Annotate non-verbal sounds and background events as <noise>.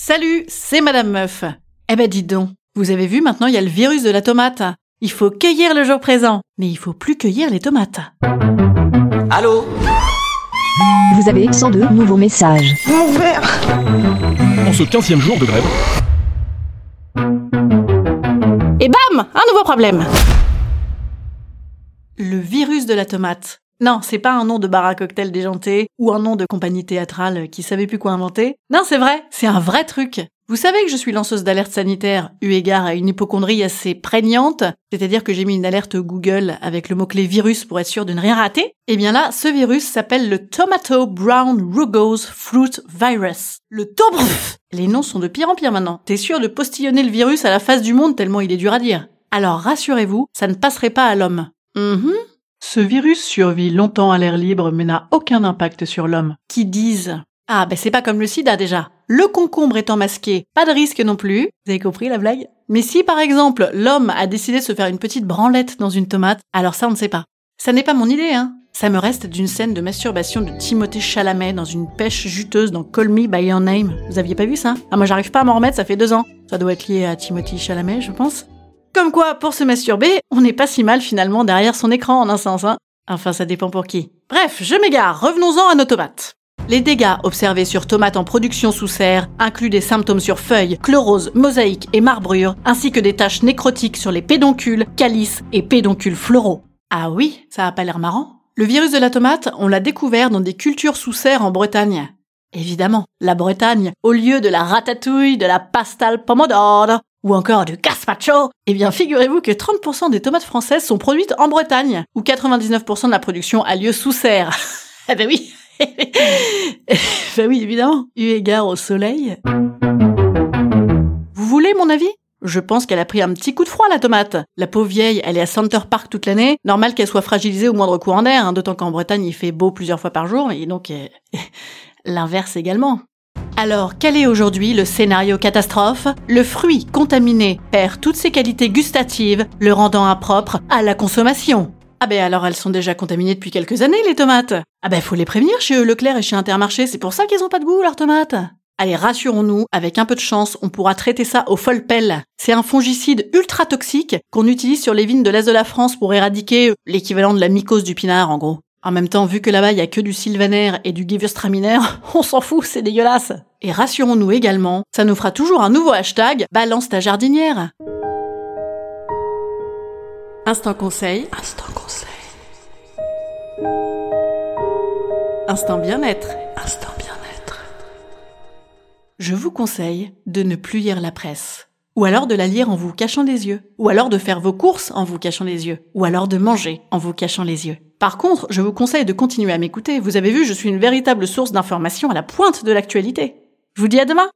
Salut, c'est Madame Meuf. Eh ben dites donc, vous avez vu maintenant il y a le virus de la tomate. Il faut cueillir le jour présent, mais il faut plus cueillir les tomates. Allô Vous avez 102 nouveaux messages. En ce 15e jour de grève, Et bam Un nouveau problème Le virus de la tomate. Non, c'est pas un nom de bar à cocktail déjanté ou un nom de compagnie théâtrale qui savait plus quoi inventer. Non, c'est vrai, c'est un vrai truc. Vous savez que je suis lanceuse d'alerte sanitaire, eu égard à une hypochondrie assez prégnante, c'est-à-dire que j'ai mis une alerte Google avec le mot-clé virus pour être sûr de ne rien rater. Eh bien là, ce virus s'appelle le Tomato Brown Rugose Fruit Virus. Le TOBRF Les noms sont de pire en pire maintenant. T'es sûr de postillonner le virus à la face du monde tellement il est dur à dire. Alors rassurez-vous, ça ne passerait pas à l'homme. Mhm. Ce virus survit longtemps à l'air libre mais n'a aucun impact sur l'homme. Qui disent Ah ben c'est pas comme le sida déjà. Le concombre étant masqué, pas de risque non plus. Vous avez compris la blague? Mais si par exemple l'homme a décidé de se faire une petite branlette dans une tomate, alors ça on ne sait pas. Ça n'est pas mon idée, hein. Ça me reste d'une scène de masturbation de Timothée Chalamet dans une pêche juteuse dans Call Me By Your Name. Vous aviez pas vu ça? Ah moi j'arrive pas à m'en remettre, ça fait deux ans. Ça doit être lié à Timothée Chalamet, je pense. Comme quoi, pour se masturber, on n'est pas si mal finalement derrière son écran en un sens, hein. Enfin, ça dépend pour qui. Bref, je m'égare, revenons-en à nos tomates. Les dégâts observés sur tomates en production sous serre incluent des symptômes sur feuilles, chlorose, mosaïque et marbrure, ainsi que des taches nécrotiques sur les pédoncules, calices et pédoncules floraux. Ah oui, ça a pas l'air marrant. Le virus de la tomate, on l'a découvert dans des cultures sous serre en Bretagne. Évidemment, la Bretagne, au lieu de la ratatouille, de la pasta al pomodoro, ou encore du gazpacho, eh bien figurez-vous que 30% des tomates françaises sont produites en Bretagne, où 99% de la production a lieu sous serre. <laughs> eh ben oui <laughs> Ben oui, évidemment, eu égard au soleil. Vous voulez mon avis? Je pense qu'elle a pris un petit coup de froid, la tomate. La pauvre vieille, elle est à Center Park toute l'année. Normal qu'elle soit fragilisée au moindre courant d'air, hein, d'autant qu'en Bretagne, il fait beau plusieurs fois par jour, et donc euh, <laughs> l'inverse également. Alors, quel est aujourd'hui le scénario catastrophe? Le fruit contaminé perd toutes ses qualités gustatives, le rendant impropre à la consommation. Ah ben alors elles sont déjà contaminées depuis quelques années les tomates. Ah ben faut les prévenir chez Leclerc et chez Intermarché, c'est pour ça qu'elles ont pas de goût leurs tomates. Allez, rassurons-nous, avec un peu de chance, on pourra traiter ça au folle pelle. C'est un fongicide ultra toxique qu'on utilise sur les vignes de l'Est de la France pour éradiquer l'équivalent de la mycose du pinard en gros. En même temps, vu que là-bas il y a que du sylvaner et du gewürztraminer, <laughs> on s'en fout, c'est dégueulasse. Et rassurons-nous également, ça nous fera toujours un nouveau hashtag balance ta jardinière. Instant conseil. Instant conseil. Instant bien-être. Instant bien-être. Je vous conseille de ne plus lire la presse. Ou alors de la lire en vous cachant les yeux. Ou alors de faire vos courses en vous cachant les yeux. Ou alors de manger en vous cachant les yeux. Par contre, je vous conseille de continuer à m'écouter. Vous avez vu, je suis une véritable source d'information à la pointe de l'actualité. Je vous dis à demain